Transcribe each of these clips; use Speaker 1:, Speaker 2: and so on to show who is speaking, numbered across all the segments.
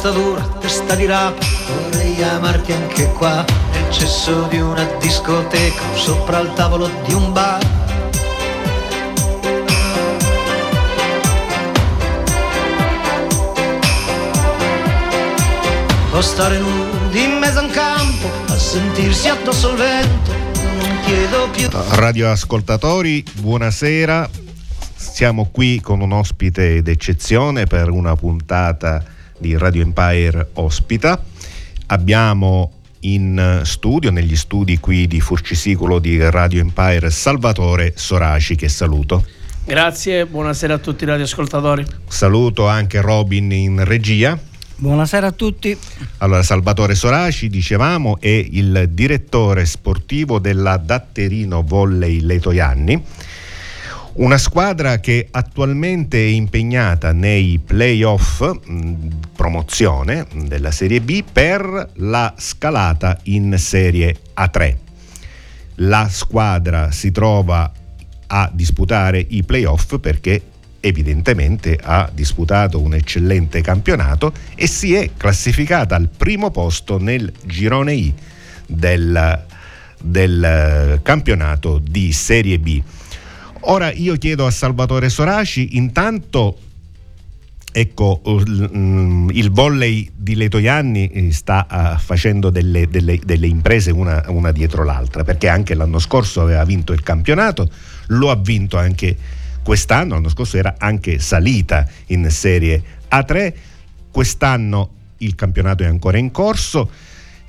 Speaker 1: Testa dura, testa di rapa, vorrei amarti anche qua, nel cesso di una discoteca, sopra il tavolo di un bar. O stare nudi in mezzo a un campo, a sentirsi addosso al vento, non chiedo più.
Speaker 2: Radioascoltatori, buonasera. Siamo qui con un ospite d'eccezione per una puntata di Radio Empire Ospita. Abbiamo in studio, negli studi qui di Furcisicolo di Radio Empire, Salvatore Soraci, che saluto.
Speaker 3: Grazie, buonasera a tutti i radioascoltatori.
Speaker 2: Saluto anche Robin in regia.
Speaker 4: Buonasera a tutti.
Speaker 2: Allora, Salvatore Soraci, dicevamo, è il direttore sportivo della Datterino Volley Letoianni una squadra che attualmente è impegnata nei playoff mh, promozione della Serie B per la scalata in Serie A3. La squadra si trova a disputare i playoff perché evidentemente ha disputato un eccellente campionato e si è classificata al primo posto nel girone I del, del campionato di Serie B. Ora io chiedo a Salvatore Soraci, intanto ecco, mm, il volley di Letoianni eh, sta uh, facendo delle, delle, delle imprese una, una, dietro l'altra, perché anche l'anno scorso aveva vinto il campionato, lo ha vinto anche quest'anno, l'anno scorso era anche salita in Serie A3, quest'anno il campionato è ancora in corso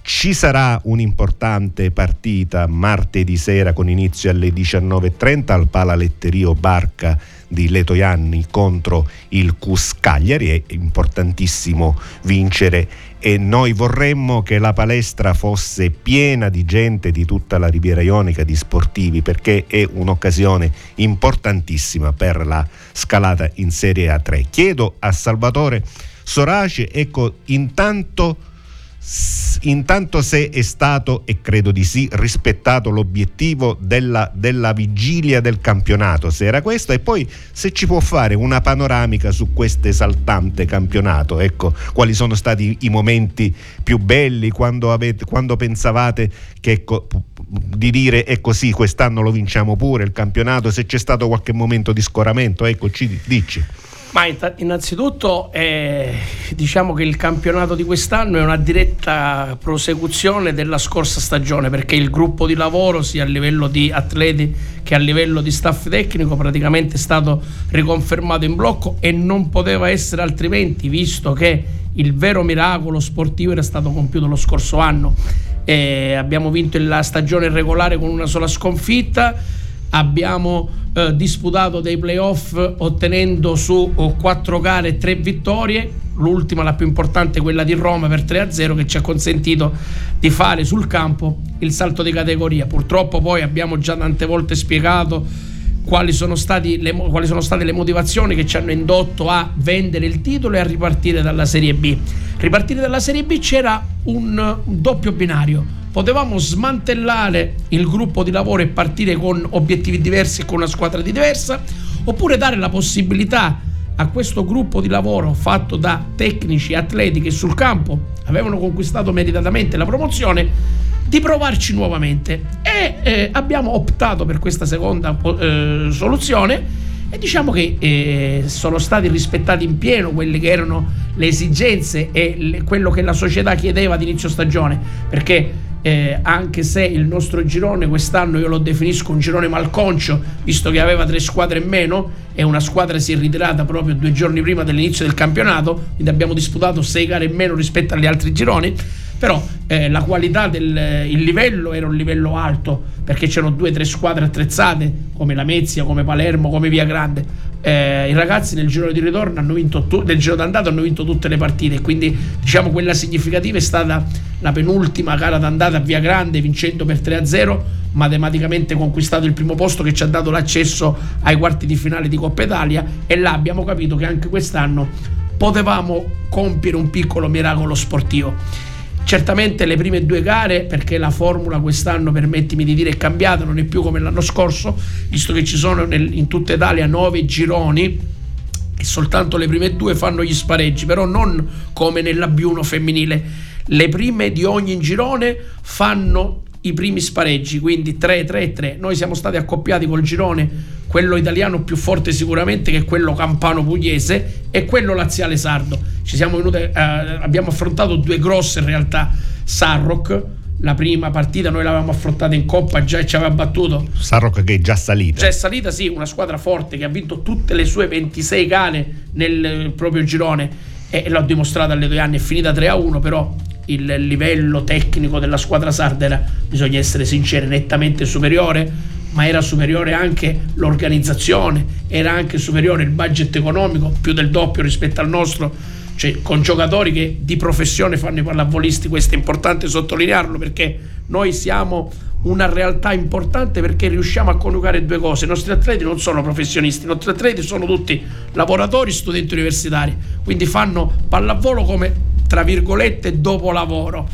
Speaker 2: ci sarà un'importante partita martedì sera con inizio alle 19.30 al Palaletterio Barca di Letoianni contro il Cus Cagliari. È importantissimo vincere e noi vorremmo che la palestra fosse piena di gente di tutta la Riviera Ionica, di sportivi, perché è un'occasione importantissima per la scalata in Serie A3. Chiedo a Salvatore Sorace, ecco, intanto intanto se è stato, e credo di sì, rispettato l'obiettivo della, della, vigilia del campionato, se era questo, e poi se ci può fare una panoramica su questo esaltante campionato, ecco, quali sono stati i momenti più belli, quando, avete, quando pensavate che ecco, di dire è così, quest'anno lo vinciamo pure il campionato, se c'è stato qualche momento di scoramento, ecco, ci dici.
Speaker 3: Ma innanzitutto eh, diciamo che il campionato di quest'anno è una diretta prosecuzione della scorsa stagione perché il gruppo di lavoro sia a livello di atleti che a livello di staff tecnico praticamente è stato riconfermato in blocco e non poteva essere altrimenti visto che il vero miracolo sportivo era stato compiuto lo scorso anno. Eh, abbiamo vinto la stagione regolare con una sola sconfitta abbiamo eh, disputato dei playoff ottenendo su oh, quattro gare tre vittorie l'ultima, la più importante, quella di Roma per 3-0 che ci ha consentito di fare sul campo il salto di categoria. Purtroppo poi abbiamo già tante volte spiegato quali sono, le, quali sono, state le motivazioni che ci hanno indotto a vendere il titolo e a ripartire dalla Serie B. Ripartire dalla Serie B c'era un, un doppio binario potevamo smantellare il gruppo di lavoro e partire con obiettivi diversi e con una squadra diversa, oppure dare la possibilità a questo gruppo di lavoro fatto da tecnici atleti che sul campo avevano conquistato meritatamente la promozione di provarci nuovamente. E eh, abbiamo optato per questa seconda eh, soluzione e diciamo che eh, sono stati rispettati in pieno quelle che erano le esigenze e le, quello che la società chiedeva ad inizio stagione perché eh, anche se il nostro girone quest'anno io lo definisco un girone malconcio, visto che aveva tre squadre in meno e una squadra si è ritirata proprio due giorni prima dell'inizio del campionato, quindi abbiamo disputato sei gare in meno rispetto agli altri gironi, però eh, la qualità del il livello era un livello alto perché c'erano due o tre squadre attrezzate come la Mezia, come Palermo, come Via Grande eh, i ragazzi nel giro di ritorno hanno vinto tu- nel giro d'andata hanno vinto tutte le partite quindi diciamo quella significativa è stata la penultima gara d'andata a Via Grande vincendo per 3-0 matematicamente conquistato il primo posto che ci ha dato l'accesso ai quarti di finale di Coppa Italia. E là abbiamo capito che anche quest'anno potevamo compiere un piccolo miracolo sportivo Certamente le prime due gare, perché la formula quest'anno, permettimi di dire, è cambiata, non è più come l'anno scorso, visto che ci sono nel, in tutta Italia nove gironi e soltanto le prime due fanno gli spareggi, però non come nella B1 femminile. Le prime di ogni girone fanno i primi spareggi, quindi 3-3-3. Noi siamo stati accoppiati col girone, quello italiano più forte sicuramente che è quello campano-pugliese e quello laziale-sardo. Ci siamo venute, eh, abbiamo affrontato due grosse in realtà, Sarroc, la prima partita noi l'avevamo affrontata in Coppa già e ci aveva battuto
Speaker 2: Sarroc che è già salita
Speaker 3: già è salita sì una squadra forte che ha vinto tutte le sue 26 gare nel proprio girone e l'ho dimostrato alle due anni è finita 3 a 1 però il livello tecnico della squadra sarda era, bisogna essere sinceri, nettamente superiore, ma era superiore anche l'organizzazione, era anche superiore il budget economico, più del doppio rispetto al nostro, cioè con giocatori che di professione fanno i pallavolisti, questo è importante sottolinearlo perché noi siamo una realtà importante perché riusciamo a coniugare due cose. I nostri atleti non sono professionisti, i nostri atleti sono tutti lavoratori, studenti universitari, quindi fanno pallavolo come tra virgolette dopo lavoro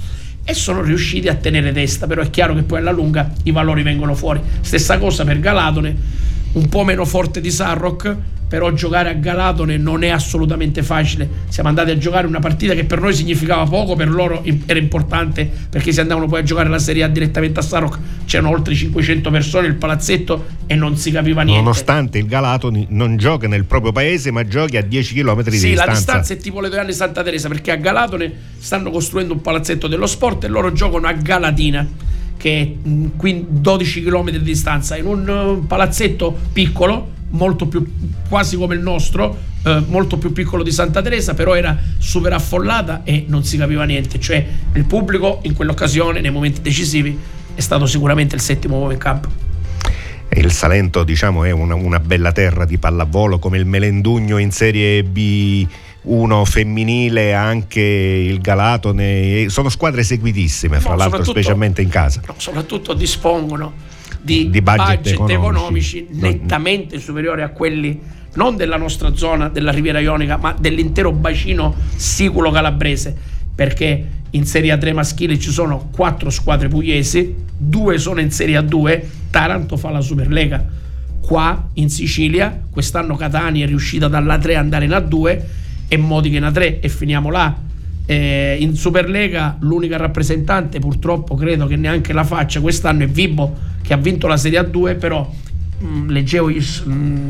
Speaker 3: e sono riusciti a tenere testa, però è chiaro che poi alla lunga i valori vengono fuori. Stessa cosa per Galatone, un po' meno forte di Sarroc, però giocare a Galatone non è assolutamente facile. Siamo andati a giocare una partita che per noi significava poco, per loro era importante perché si andavano poi a giocare la Serie A direttamente a Sarroc, c'erano oltre 500 persone nel palazzetto e non si capiva niente.
Speaker 2: Nonostante il Galatone non giochi nel proprio paese, ma giochi a 10 km di
Speaker 3: sì,
Speaker 2: distanza.
Speaker 3: Sì, la distanza è tipo le due anni Santa Teresa, perché a Galatone stanno costruendo un palazzetto dello sport e loro giocano a Galatina che è 12 km di distanza in un eh, palazzetto piccolo molto più quasi come il nostro, eh, molto più piccolo di Santa Teresa, però era super affollata e non si capiva niente. Cioè il pubblico in quell'occasione, nei momenti decisivi, è stato sicuramente il settimo uomo in campo.
Speaker 2: Il Salento, diciamo, è una, una bella terra di pallavolo come il Melendugno in Serie B uno femminile, anche il Galatone, sono squadre seguitissime, fra no, l'altro specialmente in casa.
Speaker 3: No, soprattutto dispongono di, di budget, budget, economici, economici nettamente superiori a quelli non della nostra zona, della Riviera Ionica, ma dell'intero bacino siculo-calabrese, perché in Serie A3 maschile ci sono quattro squadre pugliesi, due sono in Serie A2, Taranto fa la Superlega. Qua in Sicilia, quest'anno Catania è riuscita dalla 3 ad andare in A2 e Modica in A3 e finiamo là. Eh, in Superlega l'unica rappresentante purtroppo credo che neanche la faccia quest'anno è Vibo che ha vinto la Serie A2 però mh, mm, leggevo mh, mm,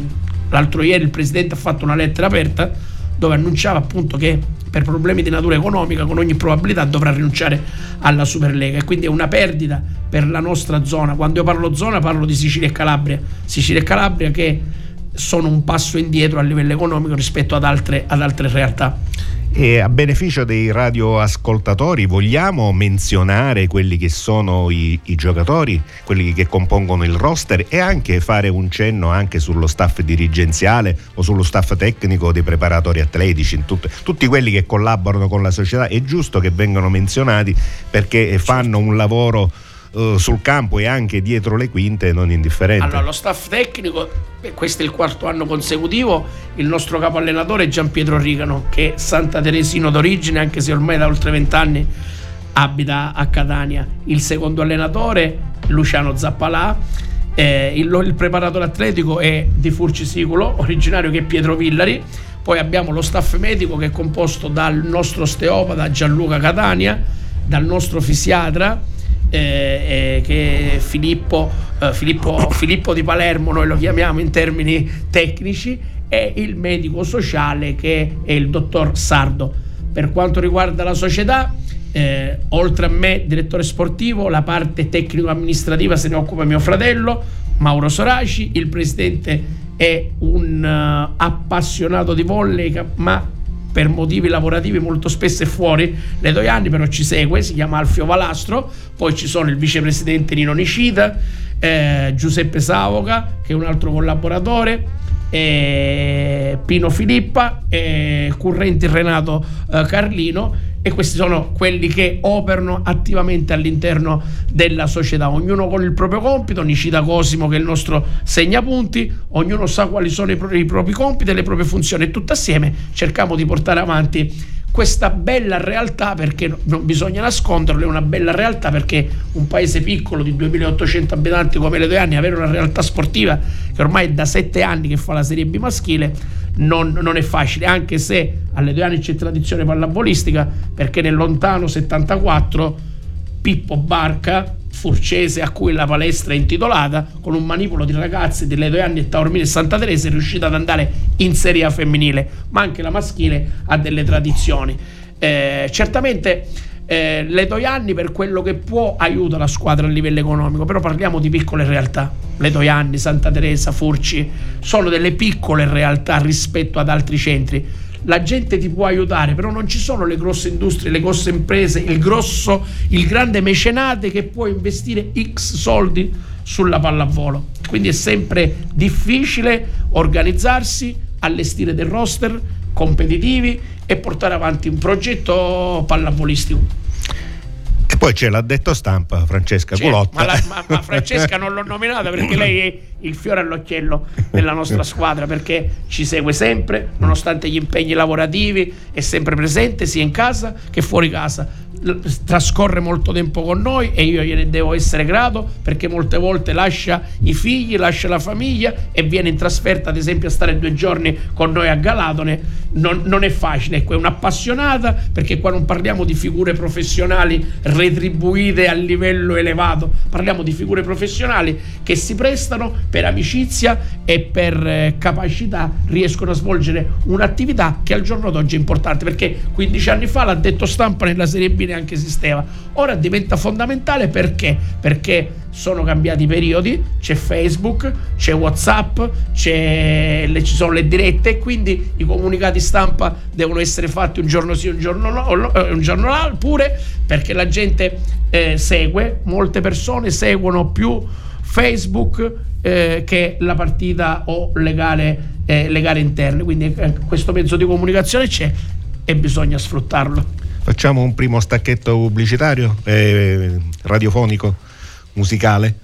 Speaker 3: l'altro ieri il presidente ha fatto una lettera aperta dove annunciava appunto che per problemi di natura economica con ogni probabilità dovrà rinunciare alla Superlega. E quindi è una perdita per la nostra zona. Quando io parlo zona parlo di Sicilia e Calabria. Sicilia e Calabria che sono un passo indietro a livello economico rispetto ad altre, ad altre realtà.
Speaker 2: E a beneficio dei radioascoltatori vogliamo menzionare quelli che sono i, i, giocatori, quelli che compongono il roster e anche fare un cenno anche sullo staff dirigenziale o sullo staff tecnico dei preparatori atletici, tut, tutti quelli che collaborano con la società. È giusto che vengano menzionati perché fanno un lavoro uh, sul campo e anche dietro le quinte non indifferente.
Speaker 3: Allora, lo staff tecnico, questo è il quarto anno consecutivo, il nostro capo allenatore è Gian Pietro Rigano, che è Santa Teresino d'origine, anche se ormai da oltre vent'anni abita a Catania. Il secondo allenatore, Luciano Zappalà. Eh, il, il, preparatore atletico è di Furcisicolo, originario che è Pietro Villari. Poi abbiamo lo staff medico che è composto dal nostro osteopata Gianluca Catania, dal nostro fisiatra eh, eh, che Filippo, eh, Filippo, Filippo di Palermo, noi lo chiamiamo in termini tecnici, e il medico sociale che è il dottor Sardo. Per quanto riguarda la società, eh, oltre a me, direttore sportivo, la parte tecnico-amministrativa se ne occupa mio fratello Mauro Soraci, il presidente è un uh, appassionato di volley, ma per motivi lavorativi molto spesso è fuori le due anni, però ci segue, si chiama Alfio Valastro, poi ci sono il vicepresidente Nino Nicita, eh, Giuseppe Savoca che è un altro collaboratore, eh, Pino Filippa, eh, Currenti Renato eh, Carlino e questi sono quelli che operano attivamente all'interno della società, ognuno con il proprio compito, Nicita Cosimo che è il nostro segnapunti, ognuno sa quali sono i, pro- i propri compiti e le proprie funzioni. E tutti assieme cerchiamo di portare avanti questa bella realtà perché non bisogna nasconderlo, è una bella realtà perché un paese piccolo di 2800 abitanti come le due anni avere una realtà sportiva che ormai è da sette anni che fa la Serie B maschile non, non è facile, anche se alle due anni c'è tradizione pallavolistica perché nel lontano 74 Pippo Barca Furcese a cui la palestra è intitolata, con un manipolo di ragazzi delle due anni e Taormina e Santa Teresa è riuscita ad andare in Serie A femminile, ma anche la maschile ha delle tradizioni. Eh, certamente eh, le Toianni per quello che può aiuta la squadra a livello economico, però parliamo di piccole realtà. Le Toianni, Santa Teresa, Furci sono delle piccole realtà rispetto ad altri centri la gente ti può aiutare, però non ci sono le grosse industrie, le grosse imprese, il grosso, il grande mecenate che può investire X soldi sulla pallavolo. Quindi è sempre difficile organizzarsi, allestire dei roster competitivi e portare avanti un progetto pallavolistico.
Speaker 2: Poi c'è l'addetto stampa Francesca
Speaker 3: c'è,
Speaker 2: Culotta.
Speaker 3: Ma, la, ma, ma, Francesca non l'ho nominata perché lei è il fiore all'occhiello della nostra squadra perché ci segue sempre, nonostante gli impegni lavorativi, è sempre presente sia in casa che fuori casa trascorre molto tempo con noi e io gliene devo essere grato perché molte volte lascia i figli, lascia la famiglia e viene in trasferta ad esempio a stare due giorni con noi a Galatone. Non, non è facile, ecco, è un'appassionata perché qua non parliamo di figure professionali retribuite a livello elevato, parliamo di figure professionali che si prestano per amicizia e per eh, capacità riescono a svolgere un'attività che al giorno d'oggi è importante perché 15 anni fa l'ha detto stampa nella Serie B neanche esisteva. Ora diventa fondamentale perché? Perché sono cambiati i periodi, c'è Facebook, c'è Whatsapp, c'è le, ci sono le dirette e quindi i comunicati stampa devono essere fatti un giorno sì, un giorno no, eh, un giorno là, pure perché la gente eh, segue, molte persone seguono più Facebook eh, che la partita o le gare, eh, le gare interne, quindi eh, questo mezzo di comunicazione c'è e bisogna sfruttarlo.
Speaker 2: Facciamo un primo stacchetto pubblicitario, eh, radiofonico, musicale.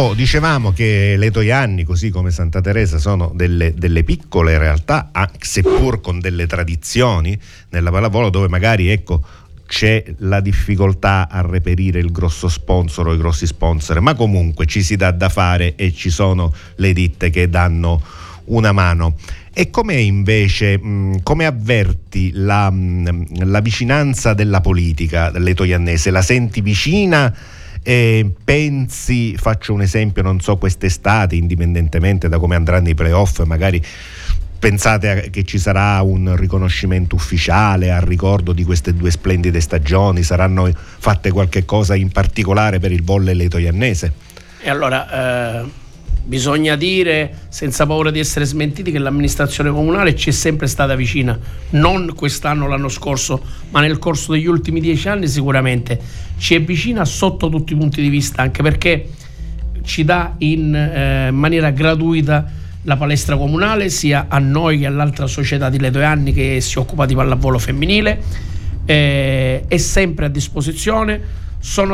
Speaker 2: Oh, dicevamo che le Toianni, così come Santa Teresa, sono delle, delle piccole realtà, seppur con delle tradizioni nella pallavolo, dove magari ecco, c'è la difficoltà a reperire il grosso sponsor o i grossi sponsor, ma comunque ci si dà da fare e ci sono le ditte che danno una mano. E com'è invece, mh, come avverti la, mh, la, vicinanza della politica letoiannese? La senti vicina? E pensi, faccio un esempio, non so, quest'estate, indipendentemente da come andranno i playoff, magari pensate che ci sarà un riconoscimento ufficiale a ricordo di queste due splendide stagioni? Saranno fatte qualche cosa in particolare per il volley letoiannese?
Speaker 3: E allora... Eh bisogna dire senza paura di essere smentiti che l'amministrazione comunale ci è sempre stata vicina, non quest'anno, l'anno scorso, ma nel corso degli ultimi dieci anni sicuramente. Ci è vicina sotto tutti i punti di vista, anche perché ci dà in eh, maniera gratuita la palestra comunale sia a noi che all'altra società di Leto Anni che si occupa di pallavolo femminile, eh, è sempre a disposizione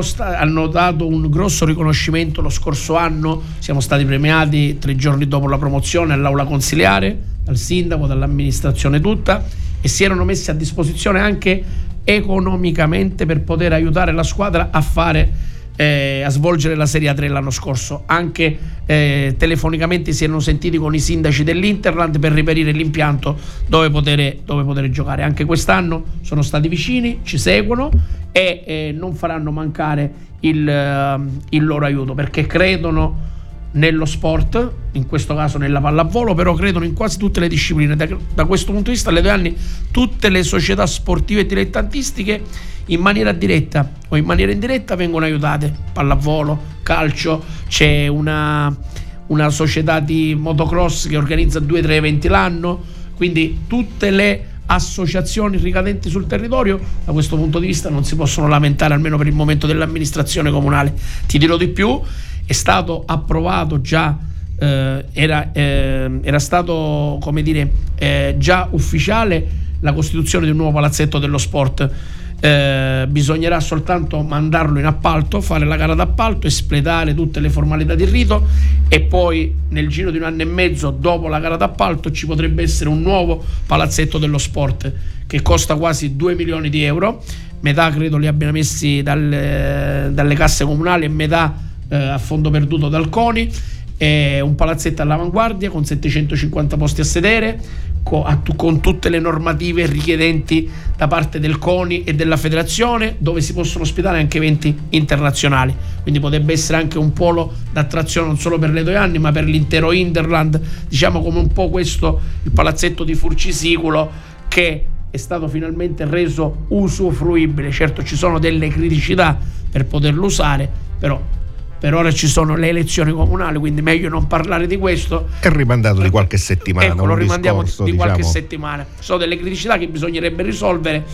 Speaker 3: sta- hanno dato un grosso riconoscimento lo scorso anno, siamo stati premiati tre giorni dopo la promozione all'aula consiliare, dal sindaco, dall'amministrazione tutta e si erano messi a disposizione anche economicamente per poter aiutare la squadra a fare eh, a svolgere la Serie A3 l'anno scorso. Anche eh, telefonicamente si erano sentiti con i sindaci dell'Interland per riperire l'impianto dove poter, dove poter giocare. Anche quest'anno sono stati vicini, ci seguono e eh, non faranno mancare il, uh, il loro aiuto perché credono nello sport, in questo caso nella pallavolo, però credono in quasi tutte le discipline. Da, da questo punto di vista, alle due anni, tutte le società sportive e dilettantistiche in maniera diretta o in maniera indiretta vengono aiutate. Pallavolo, calcio, c'è una, una società di motocross che organizza due o tre eventi l'anno, quindi tutte le associazioni ricadenti sul territorio, da questo punto di vista non si possono lamentare almeno per il momento dell'amministrazione comunale. Ti dirò di più, è stato approvato già eh, era, eh, era, stato come dire eh, già ufficiale la costituzione di un nuovo palazzetto dello sport eh, bisognerà soltanto mandarlo in appalto, fare la gara d'appalto, espletare tutte le formalità di rito e poi nel giro di un anno e mezzo dopo la gara d'appalto ci potrebbe essere un nuovo palazzetto dello sport che costa quasi 2 milioni di euro, metà credo li abbiano messi dalle, dalle casse comunali e metà eh, a fondo perduto dal CONI. È un palazzetto all'avanguardia con 750 posti a sedere, con tutte le normative richiedenti da parte del CONI e della federazione dove si possono ospitare anche eventi internazionali. Quindi potrebbe essere anche un polo d'attrazione non solo per le due anni ma per l'intero Interland diciamo come un po' questo il palazzetto di Furcisiculo che è stato finalmente reso usufruibile. Certo ci sono delle criticità per poterlo usare però per ora ci sono le elezioni comunali, quindi meglio non parlare di questo.
Speaker 2: È rimandato di qualche settimana.
Speaker 3: Ecco, lo rimandiamo discorso, di, di qualche diciamo. settimana. Sono delle criticità che bisognerebbe risolvere,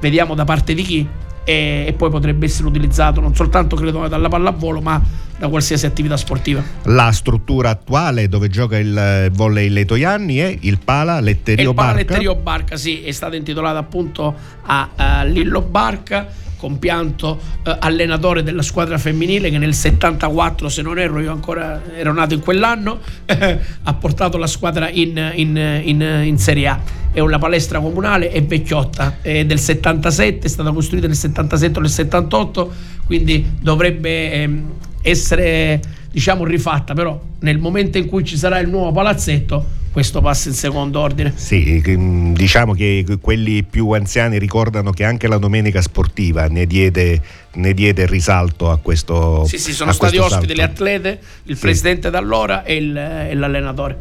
Speaker 3: vediamo da parte di chi, e, e poi potrebbe essere utilizzato non soltanto credo dalla pallavolo, ma da qualsiasi attività sportiva.
Speaker 2: La struttura attuale dove gioca il volley Letoianni è il Pala Letterio Barca.
Speaker 3: Il Pala Letterio Barca, sì, è stata intitolata appunto a, a Lillo Barca compianto eh, allenatore della squadra femminile che nel 74, se non erro, io ancora ero nato in quell'anno, eh, ha portato la squadra in, in, in, in, Serie A. È una palestra comunale, è vecchiotta, è del 77, è stata costruita nel 77 o nel 78, quindi dovrebbe eh, essere diciamo rifatta, però nel momento in cui ci sarà il nuovo palazzetto questo passa in secondo ordine.
Speaker 2: Sì, mm, diciamo che quelli più anziani ricordano che anche la domenica sportiva ne diede, ne diede risalto a questo.
Speaker 3: Sì, sì, sono stati ospiti le atlete, il sì. presidente d'allora e, il, e l'allenatore.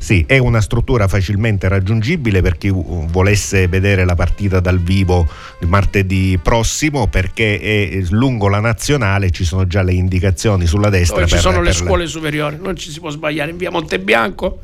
Speaker 2: Sì, è una struttura facilmente raggiungibile per chi volesse vedere la partita dal vivo martedì prossimo perché è lungo la nazionale ci sono già le indicazioni sulla destra. Dove
Speaker 3: ci sono le scuole le... superiori, non ci si può sbagliare. In via Montebianco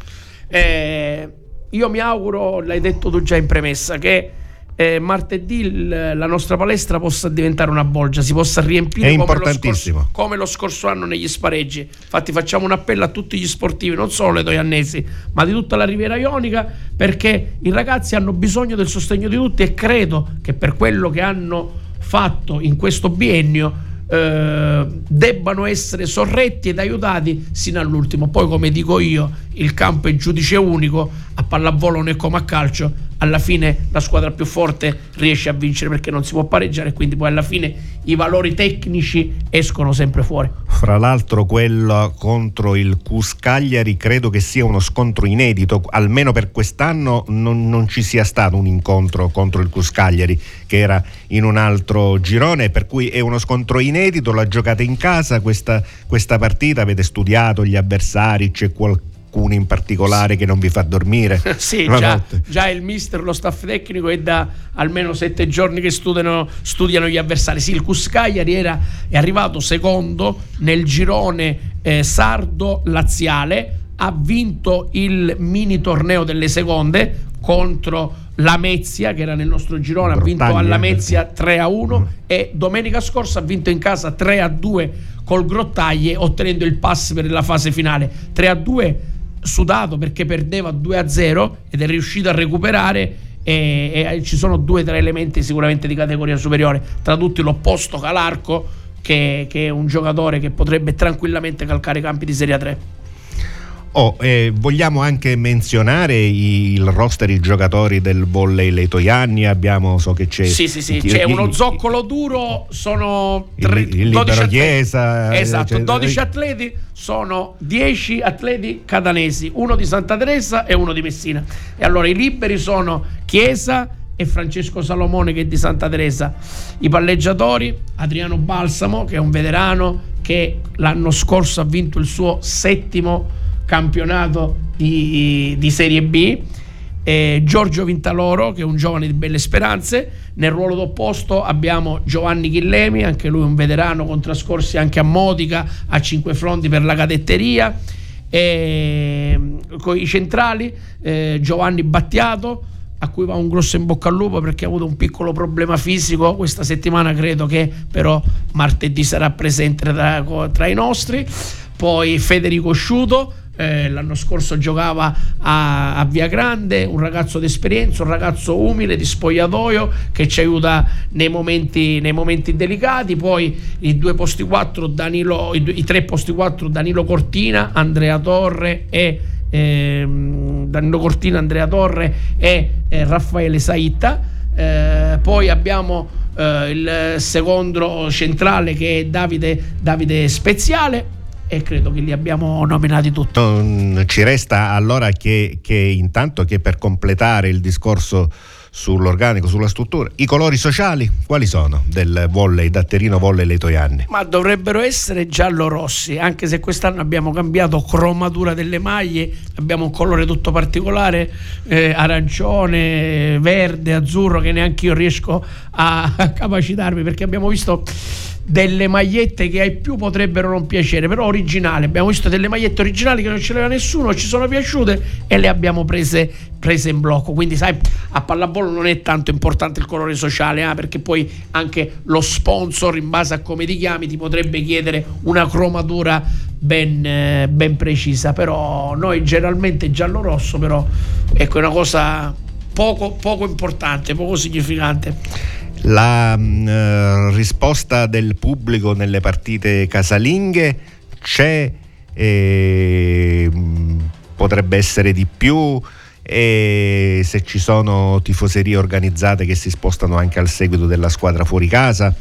Speaker 3: eh, io mi auguro, l'hai detto tu già in premessa, che eh, martedì la nostra palestra possa diventare una bolgia, si possa riempire come lo, scorso, come, lo scorso, anno negli spareggi. Infatti facciamo un appello a tutti gli sportivi, non solo le toiannesi, ma di tutta la Riviera Ionica, perché i ragazzi hanno bisogno del sostegno di tutti e credo che per quello che hanno fatto in questo biennio eh, debbano essere sorretti ed aiutati sino all'ultimo. Poi, come dico io, il campo è giudice unico, a pallavolo non è come a calcio, alla fine la squadra più forte riesce a vincere perché non si può pareggiare, quindi poi alla fine i valori tecnici escono sempre fuori.
Speaker 2: Fra l'altro quello contro il Cus Cagliari credo che sia uno scontro inedito, almeno per quest'anno non, non ci sia stato un incontro contro il Cus Cagliari che era in un altro girone, per cui è uno scontro inedito, la giocate in casa questa, questa partita, avete studiato gli avversari, c'è qualcosa qualcuno in particolare che non vi fa dormire?
Speaker 3: sì, già, già, il mister, lo staff tecnico è da almeno sette giorni che studiano, studiano gli avversari. Sì, il Cuscagliari era, è arrivato secondo nel girone eh, sardo-laziale, ha vinto il mini torneo delle seconde contro la Mezia che era nel nostro girone ha vinto alla Mezia 3 a 1 mm. e domenica scorsa ha vinto in casa 3 a 2 col Grottaglie ottenendo il pass per la fase finale 3 a 2 sudato perché perdeva 2-0 ed è riuscito a recuperare e, e ci sono due o tre elementi sicuramente di categoria superiore, tra tutti l'opposto Calarco che, che è un giocatore che potrebbe tranquillamente calcare i campi di Serie 3.
Speaker 2: Oh, eh, vogliamo anche menzionare il roster, i giocatori del volley Letoianni. Abbiamo, so che c'è.
Speaker 3: Sì, sì, sì. C'è uno zoccolo duro. Sono tre,
Speaker 2: il, il 12 atleti. Chiesa,
Speaker 3: esatto, cioè, 12 atleti. Sono 10 atleti catanesi, uno di Santa Teresa e uno di Messina. E allora i liberi sono Chiesa e Francesco Salomone che è di Santa Teresa. I palleggiatori, Adriano Balsamo, che è un veterano che l'anno scorso ha vinto il suo settimo campionato di, di Serie B. Eh, Giorgio Vintaloro, che è un giovane di belle speranze. Nel ruolo d'opposto abbiamo Giovanni Chillemi, anche lui un veterano con trascorsi anche a Modica, a Cinque Fronti per la cadetteria. E, con i centrali eh, Giovanni Battiato, a cui va un grosso in bocca al lupo perché ha avuto un piccolo problema fisico questa settimana, credo che però martedì sarà presente tra, tra i nostri. Poi Federico Sciuto eh, l'anno scorso giocava a, a, Via Grande, un ragazzo d'esperienza, un ragazzo umile, di spogliatoio che ci aiuta nei momenti, nei momenti delicati. Poi i posti 4, Danilo, i, i, tre posti 4, Danilo Cortina, Andrea Torre e eh, Danilo Cortina, Andrea Torre e eh, Raffaele Saitta. Eh, poi abbiamo eh, il secondo centrale che è Davide, Davide Speziale e credo che li abbiamo nominati tutti.
Speaker 2: Non ci resta allora che, che intanto che per completare il discorso sull'organico, sulla struttura. I colori sociali quali sono del volley, Datterino Volley Letoianni?
Speaker 3: Ma dovrebbero essere giallo-rossi, anche se quest'anno abbiamo cambiato cromatura delle maglie, abbiamo un colore tutto particolare, eh, arancione, verde, azzurro, che neanche io riesco a capacitarmi perché abbiamo visto delle magliette che ai più potrebbero non piacere, però originali. Abbiamo visto delle magliette originali che non ce l'aveva nessuno, ci sono piaciute e le abbiamo prese, prese in blocco. Quindi, sai, a pallavolo non è tanto importante il colore sociale, eh, perché poi anche lo sponsor, in base a come ti chiami, ti potrebbe chiedere una cromatura ben, eh, ben precisa. Però noi generalmente giallo-rosso, però ecco, è una cosa poco, poco importante, poco significante.
Speaker 2: La mh, eh, risposta del pubblico nelle partite casalinghe c'è, e, mh, potrebbe essere di più e se ci sono tifoserie organizzate che si spostano anche al seguito della squadra fuori casa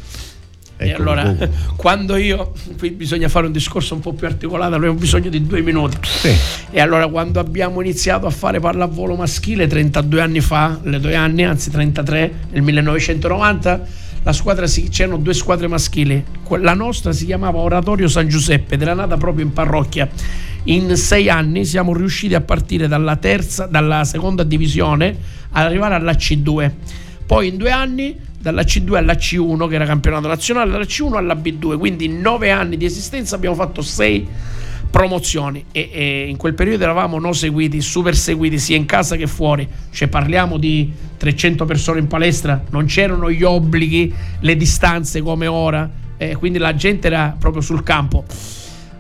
Speaker 3: Ecco, e allora, quando io, qui bisogna fare un discorso un po' più articolato, abbiamo bisogno di due minuti. Sì. E allora, quando abbiamo iniziato a fare pallavolo maschile 32 anni fa, le due anni, anzi 33, nel 1990, la squadra si, c'erano due squadre maschili. La nostra si chiamava Oratorio San Giuseppe ed era nata proprio in parrocchia. In sei anni siamo riusciti a partire dalla terza, dalla seconda divisione ad arrivare alla C2. Poi in due anni dalla C2 alla C1 che era campionato nazionale, dalla C1 alla B2, quindi in nove anni di esistenza abbiamo fatto sei promozioni. E, e, in quel periodo eravamo no seguiti, super seguiti sia in casa che fuori, cioè parliamo di 300 persone in palestra, non c'erano gli obblighi, le distanze come ora, eh, quindi la gente era proprio sul campo.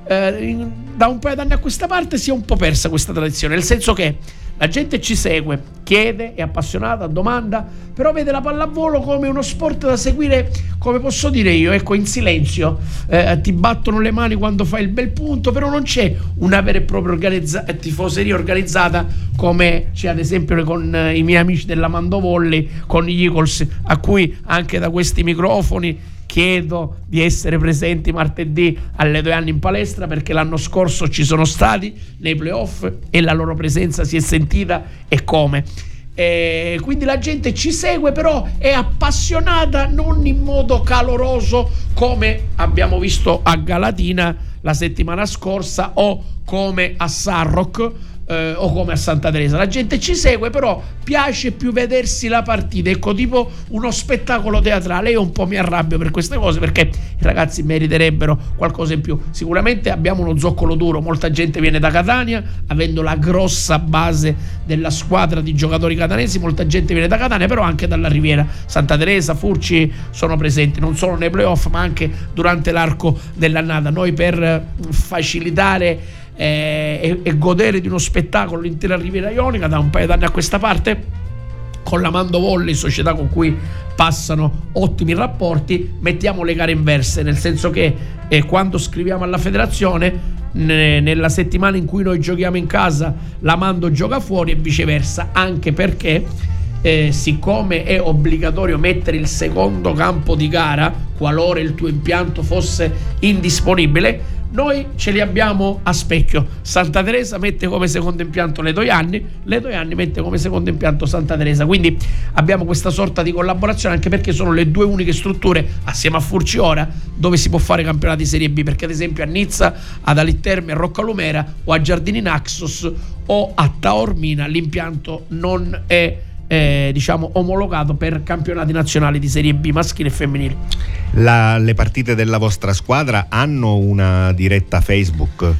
Speaker 3: Eh, da un paio d'anni a questa parte si è un po' persa questa tradizione, nel senso che la gente ci segue, chiede, è appassionata, domanda, però vede la pallavolo come uno sport da seguire, come posso dire io, ecco, in silenzio. Eh, ti battono le mani quando fai il bel punto, però non c'è una vera e propria organizza- tifoseria organizzata come c'è ad esempio con eh, i miei amici della Mandovolli, con gli Eagles, a cui anche da questi microfoni chiedo di essere presenti martedì alle due anni in palestra perché l'anno scorso ci sono stati nei playoff e la loro presenza si è sentita e come. E quindi la gente ci segue, però è appassionata non in modo caloroso come abbiamo visto a Galatina la settimana scorsa o come a Sarrock eh, o come a Santa Teresa. La gente ci segue, però piace più vedersi la partita, ecco, tipo uno spettacolo teatrale. Io un po' mi arrabbio per queste cose perché i ragazzi meriterebbero qualcosa in più. Sicuramente abbiamo uno zoccolo duro, molta gente viene da Catania, avendo la grossa base della squadra di giocatori catanesi, molta gente viene da Catania, però anche dalla Riviera. Santa Teresa, Furci sono presenti non solo nei playoff, ma anche durante l'arco dell'annata. Noi per facilitare eh, e, e, godere di uno spettacolo l'intera Riviera Ionica da un paio d'anni a questa parte con la Mando Volley, società con cui passano ottimi rapporti, mettiamo le gare inverse, nel senso che eh, quando scriviamo alla federazione, ne, nella settimana in cui noi giochiamo in casa, la Mando gioca fuori e viceversa, anche perché eh, siccome è obbligatorio mettere il secondo campo di gara, qualora il tuo impianto fosse indisponibile, noi ce li abbiamo a specchio. Santa Teresa mette come secondo impianto le Doianni, le Doianni mette come secondo impianto Santa Teresa. Quindi abbiamo questa sorta di collaborazione anche perché sono le due uniche strutture assieme a Furci ora dove si può fare campionati Serie B, perché ad esempio a Nizza, ad Alitterme, a Roccalumera o a Giardini Naxos o a Taormina l'impianto non è eh, diciamo omologato per campionati nazionali di Serie B maschile e femminile.
Speaker 2: La, le partite della vostra squadra hanno una diretta Facebook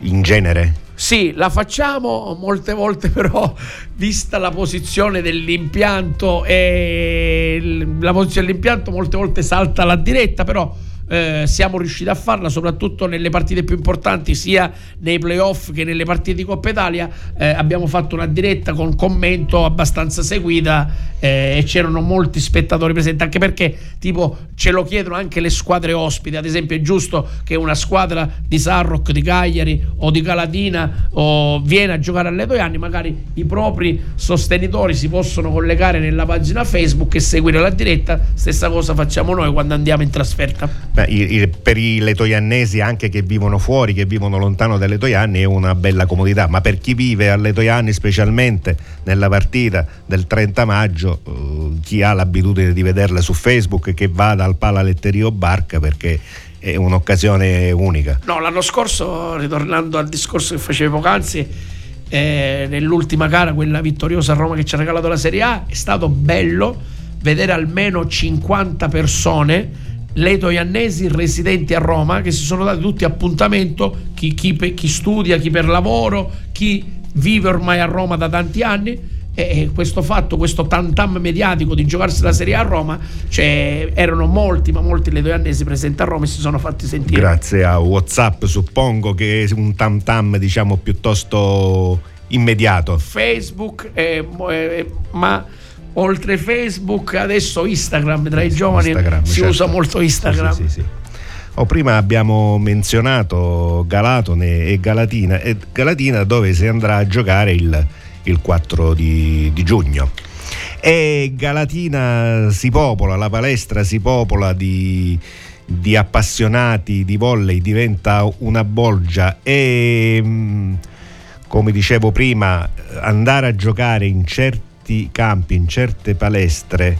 Speaker 2: in genere?
Speaker 3: Sì, la facciamo molte volte però vista la posizione dell'impianto e la posizione dell'impianto molte volte salta la diretta però eh, siamo riusciti a farla soprattutto nelle partite più importanti sia nei playoff che nelle partite di Coppa Italia. Eh, abbiamo fatto una diretta con commento abbastanza seguita eh, e c'erano molti spettatori presenti anche perché tipo ce lo chiedono anche le squadre ospiti. Ad esempio è giusto che una squadra di Sarrock, di Cagliari o di Calatina o viene a giocare alle due anni magari i propri sostenitori si possono collegare nella pagina Facebook e seguire la diretta. Stessa cosa facciamo noi quando andiamo in trasferta
Speaker 2: Per i letoiannesi anche che vivono fuori, che vivono lontano dalle Letoianni è una bella comodità, ma per chi vive a Letoianni specialmente nella partita del 30 maggio, eh, chi ha l'abitudine di vederla su Facebook che vada al Palaletterio Barca perché è un'occasione unica.
Speaker 3: No, l'anno scorso, ritornando al discorso che facevo poc'anzi, eh, nell'ultima gara, quella vittoriosa a Roma che ci ha regalato la Serie A, è stato bello vedere almeno 50 persone Leto Iannesi residenti a Roma che si sono dati tutti appuntamento, chi, chi, chi, studia, chi per lavoro, chi vive ormai a Roma da tanti anni e questo fatto, questo tantam mediatico di giocarsi la Serie A a Roma, cioè, erano molti, ma molti ledoiannesi presenti a Roma e si sono fatti sentire.
Speaker 2: Grazie a Whatsapp, suppongo che è un tam tam diciamo piuttosto immediato.
Speaker 3: Facebook, eh, eh, ma oltre Facebook, adesso Instagram tra i giovani Instagram, si certo. usa molto Instagram. Sì, sì, sì,
Speaker 2: oh, prima abbiamo menzionato Galatone e Galatina, e Galatina dove si andrà a giocare il, il 4 di, di giugno. E Galatina si popola, la palestra si popola di, di appassionati di volley, diventa una bolgia e mm, come dicevo prima andare a giocare in certi certi campi, in certe palestre,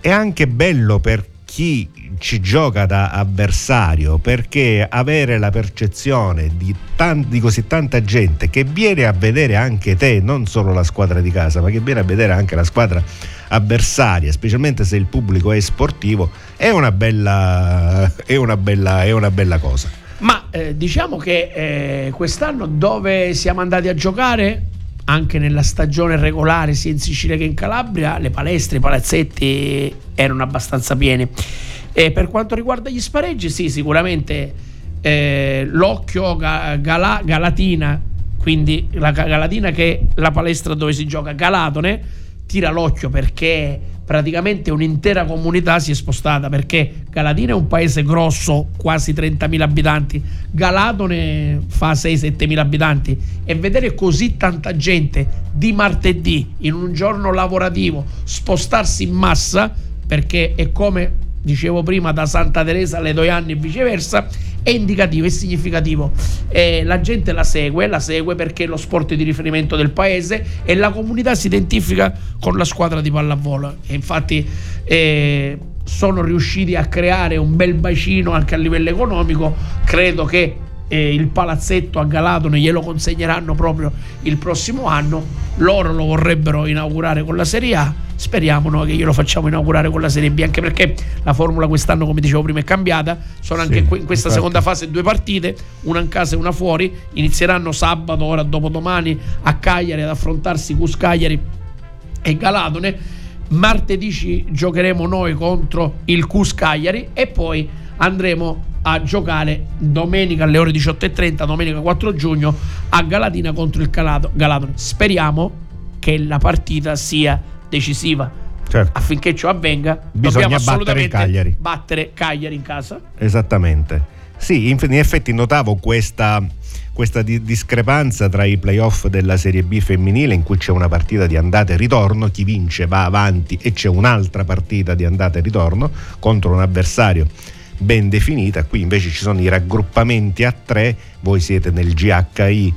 Speaker 2: è anche bello per chi ci gioca da avversario perché avere la percezione di, tanti, di, così tanta gente che viene a vedere anche te, non solo la squadra di casa, ma che viene a vedere anche la squadra avversaria, specialmente se il pubblico è sportivo, è una bella, è una bella, è una bella cosa.
Speaker 3: Ma eh, diciamo che eh, quest'anno dove siamo andati a giocare anche nella stagione regolare sia in Sicilia che in Calabria le palestre, i palazzetti erano abbastanza pieni. E per quanto riguarda gli spareggi, sì, sicuramente eh, l'occhio Gala, Galatina quindi la Galatina che è la palestra dove si gioca, Galatone tira l'occhio perché praticamente un'intera comunità si è spostata perché Galatina è un paese grosso, quasi 30.000 abitanti, Galatone fa 6-7.000 abitanti e vedere così tanta gente di martedì in un giorno lavorativo spostarsi in massa perché è come dicevo prima da Santa Teresa alle Doianni e viceversa è indicativo, è significativo. Eh, la gente la segue, la segue perché è lo sport di riferimento del paese e la comunità si identifica con la squadra di pallavolo. E infatti eh, sono riusciti a creare un bel bacino anche a livello economico. Credo che eh, il palazzetto a Galatone glielo consegneranno proprio il prossimo anno. Loro lo vorrebbero inaugurare con la Serie A. Speriamo noi che glielo facciamo inaugurare con la Serie B, anche perché la formula quest'anno, come dicevo prima, è cambiata. Sono anche sì, in questa infatti. seconda fase due partite, una in casa e una fuori. Inizieranno sabato, ora dopodomani, a Cagliari ad affrontarsi Cus Cagliari e Galatone. Martedì ci giocheremo noi contro il Cus Cagliari e poi andremo a giocare domenica alle ore 18.30, domenica 4 giugno, a Galatina contro il Galatone. Speriamo che la partita sia decisiva. Certo. Affinché ciò avvenga,
Speaker 2: bisogna battere Cagliari.
Speaker 3: battere Cagliari in casa.
Speaker 2: Esattamente. Sì, in, effetti notavo questa, questa di, discrepanza tra i playoff della Serie B femminile in cui c'è una partita di andata e ritorno, chi vince va avanti e c'è un'altra partita di andata e ritorno contro un avversario ben definita, qui invece ci sono i raggruppamenti a tre, voi siete nel GHI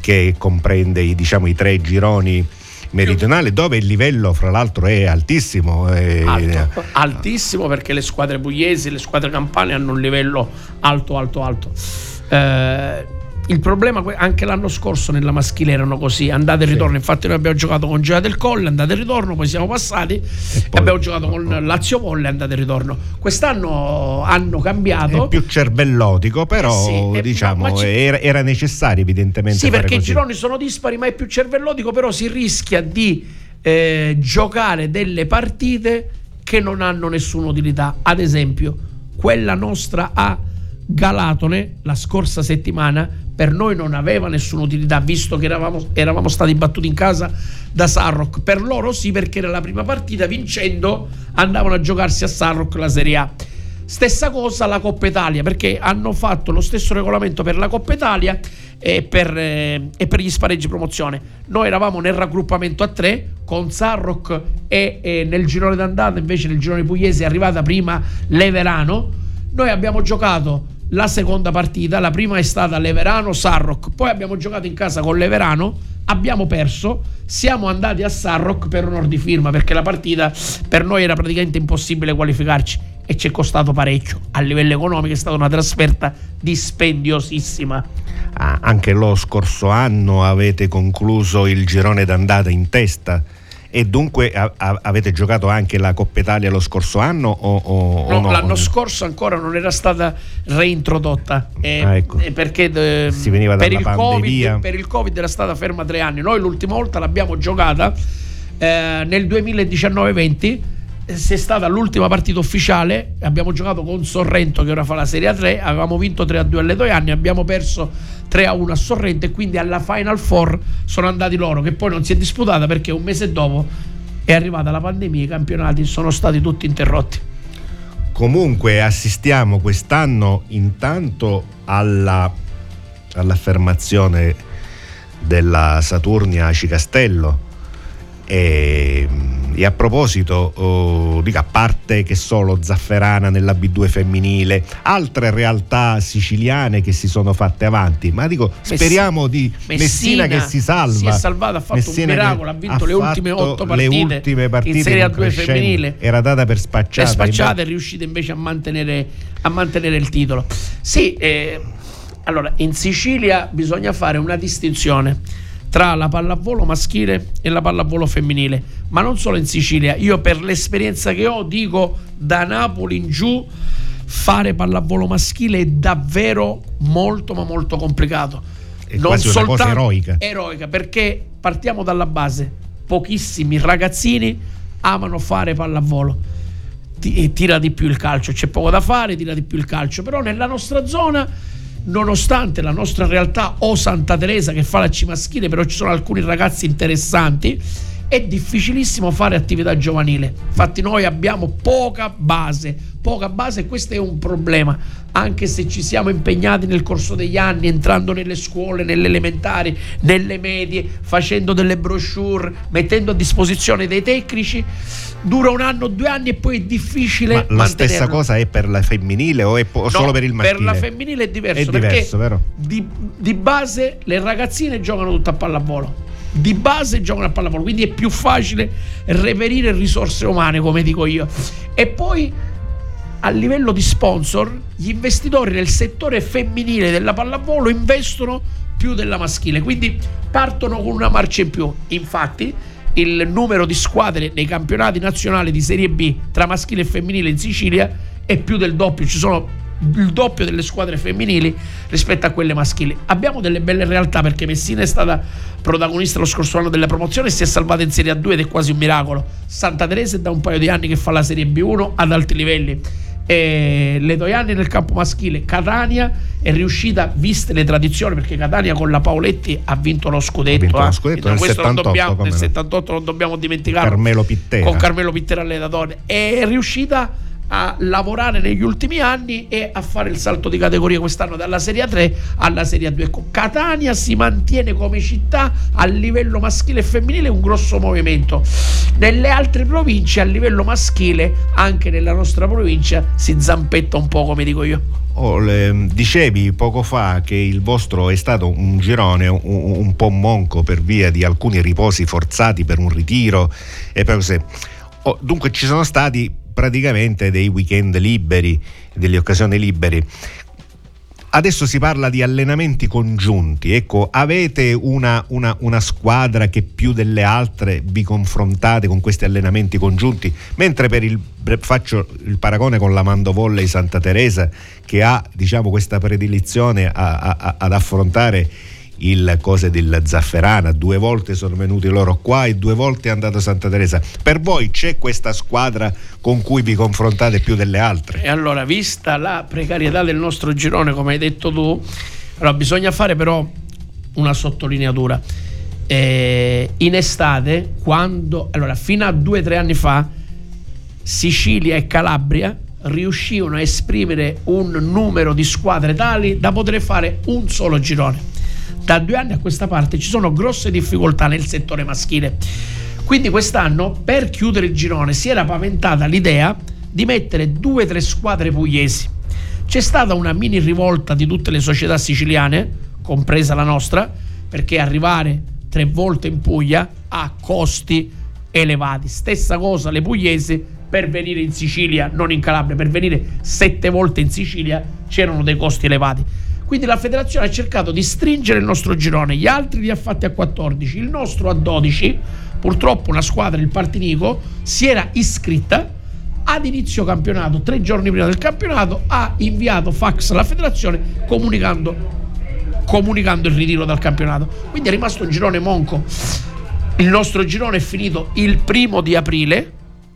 Speaker 2: che comprende i, diciamo, i tre gironi meridionali dove il livello fra l'altro è altissimo
Speaker 3: eh, alto, altissimo perché le squadre pugliesi le squadre campane hanno un livello alto alto alto. Eh, il problema anche l'anno scorso nella maschile erano così, andate e ritorno. Sì. Infatti, noi abbiamo giocato con Gioia del Colle, andate e ritorno, poi siamo passati e, poi, abbiamo giocato con Lazio Volle, andate e ritorno. Quest'anno hanno cambiato.
Speaker 2: È più cervellotico, però eh sì, diciamo era, era, necessario, evidentemente.
Speaker 3: Sì, perché
Speaker 2: così.
Speaker 3: i gironi sono dispari, ma è più cervellotico, però si rischia di eh, giocare delle partite che non hanno nessuna utilità. Ad esempio, quella nostra a Galatone la scorsa settimana per noi non aveva nessuna utilità visto che eravamo, eravamo stati battuti in casa da Sarrock. Per loro sì perché era la prima partita vincendo andavano a giocarsi a Sarrock la Serie A. Stessa cosa la Coppa Italia perché hanno fatto lo stesso regolamento per la Coppa Italia e per, eh, e per gli spareggi promozione. Noi eravamo nel raggruppamento a tre con Sarrock e, e nel girone d'andata invece nel girone pugliese è arrivata prima Leverano. Noi abbiamo giocato la seconda partita, la prima è stata Leverano-Sarrock, poi abbiamo giocato in casa con Leverano, abbiamo perso, siamo andati a Sarrock per onor di firma perché la partita per noi era praticamente impossibile qualificarci e ci è costato parecchio. A livello economico è stata una trasferta dispendiosissima.
Speaker 2: Ah, anche lo scorso anno avete concluso il girone d'andata in testa e dunque a, a, avete giocato anche la Coppa Italia lo scorso anno o, o,
Speaker 3: no,
Speaker 2: o no?
Speaker 3: l'anno scorso ancora non era stata reintrodotta eh, ah, ecco. Eh, perché eh,
Speaker 2: si veniva
Speaker 3: per,
Speaker 2: il
Speaker 3: COVID, per il Covid era stata ferma tre anni noi l'ultima volta l'abbiamo giocata eh, nel 2019-20 se è stata l'ultima partita ufficiale abbiamo giocato con Sorrento che ora fa la Serie A 3 avevamo vinto 3 a 2 alle due anni abbiamo perso 3 a 1 a Sorrento e quindi alla Final Four sono andati loro che poi non si è disputata perché un mese dopo è arrivata la pandemia i campionati sono stati tutti interrotti.
Speaker 2: Comunque assistiamo quest'anno intanto alla, all'affermazione della Saturnia Cicastello e e a proposito, oh, dico, a parte che solo Zafferana nella B2 femminile, altre realtà siciliane che si sono fatte avanti, ma dico, speriamo di Messina, Messina che si salva. Si
Speaker 3: è salvata, ha fatto Messina un miracolo, ha vinto ha le ultime otto partite, le ultime partite in Serie A2 femminile.
Speaker 2: Era data per spacciata.
Speaker 3: Per spacciata è riuscita invece a mantenere, a mantenere il titolo. Sì, eh, allora, in Sicilia bisogna fare una distinzione tra la pallavolo maschile e la pallavolo femminile, ma non solo in Sicilia. Io per l'esperienza che ho dico da Napoli in giù fare pallavolo maschile è davvero molto ma molto complicato.
Speaker 2: È non una cosa eroica.
Speaker 3: Eroica perché partiamo dalla base. Pochissimi ragazzini amano fare pallavolo. Tira di più il calcio, c'è poco da fare, tira di più il calcio, però nella nostra zona nonostante la nostra realtà o Santa Teresa che fa la C maschile, però ci sono alcuni ragazzi interessanti, è difficilissimo fare attività giovanile. Infatti noi abbiamo poca base, poca base e questo è un problema, anche se ci siamo impegnati nel corso degli anni, entrando nelle scuole, nelle elementari, nelle medie, facendo delle brochure, mettendo a disposizione dei tecnici, dura un anno, due anni e poi è difficile.
Speaker 2: Ma la stessa cosa è per la femminile o è po-
Speaker 3: No,
Speaker 2: solo per il maschile?
Speaker 3: Per la femminile è diverso,
Speaker 2: È diverso,
Speaker 3: perché? Di, di base le ragazzine giocano tutte a pallavolo. Di base giocano a pallavolo, quindi è più facile reperire risorse umane, come dico io. E poi a livello di sponsor, gli investitori nel settore femminile della pallavolo investono più della maschile, quindi partono con una marcia in più. Infatti, il numero di squadre nei campionati nazionali di Serie B tra maschile e femminile in Sicilia è più del doppio, ci sono il doppio delle squadre femminili rispetto a quelle maschili. Abbiamo delle belle realtà perché Messina è stata protagonista lo scorso anno della promozione e si è salvata in Serie A2 ed è quasi un miracolo. Santa Teresa è da un paio di anni che fa la Serie B1 ad alti livelli. E le Toianni nel campo maschile, Catania è riuscita, viste le tradizioni, perché Catania con la Paoletti ha vinto lo scudetto.
Speaker 2: Ha vinto lo
Speaker 3: eh.
Speaker 2: scudetto
Speaker 3: E
Speaker 2: nel
Speaker 3: questo non
Speaker 2: 78,
Speaker 3: dobbiamo, nel
Speaker 2: no.
Speaker 3: 78 non dobbiamo dimenticarlo
Speaker 2: Carmelo Pittera.
Speaker 3: con Carmelo Pittera allenatore è riuscita a lavorare negli ultimi anni e a fare il salto di categoria quest'anno dalla Serie A3 alla Serie A2. Ecco, Catania si mantiene come città a livello maschile e femminile un grosso movimento. Nelle altre province a livello maschile, anche nella nostra provincia, si zampetta un po' come dico io.
Speaker 2: Oh, le- dicevi poco fa che il vostro è stato un girone un, un po' monco per via di alcuni riposi forzati per un ritiro e per così. Oh, dunque ci sono stati praticamente dei weekend liberi, delle occasioni liberi. Adesso si parla di allenamenti congiunti, ecco, avete una, una- una squadra che più delle altre vi confrontate con questi allenamenti congiunti, mentre per il, faccio il paragone con la Mandovolle di Santa Teresa che ha diciamo, questa predilizione a- a- ad affrontare il cose del Zafferana, due volte sono venuti loro qua e due volte è andato Santa Teresa. Per voi c'è questa squadra con cui vi confrontate più delle altre?
Speaker 3: E allora, vista la precarietà del nostro girone, come hai detto tu, allora bisogna fare però una sottolineatura. Eh, in estate, quando allora, fino a due o tre anni fa, Sicilia e Calabria riuscivano a esprimere un numero di squadre tali da poter fare un solo girone. Da due anni a questa parte ci sono grosse difficoltà nel settore maschile. Quindi quest'anno, per chiudere il girone, si era paventata l'idea di mettere due o tre squadre pugliesi. C'è stata una mini rivolta di tutte le società siciliane, compresa la nostra, perché arrivare tre volte in Puglia ha costi elevati. Stessa cosa le pugliesi per venire in Sicilia, non in Calabria, per venire sette volte in Sicilia c'erano dei costi elevati. Quindi la federazione ha cercato di stringere il nostro girone, gli altri li ha fatti a 14, il nostro a 12. Purtroppo una squadra, il Partinico, si era iscritta ad inizio campionato, tre giorni prima del campionato, ha inviato fax alla federazione comunicando, comunicando il ritiro dal campionato. Quindi è rimasto un girone monco. Il nostro girone è finito il primo di aprile,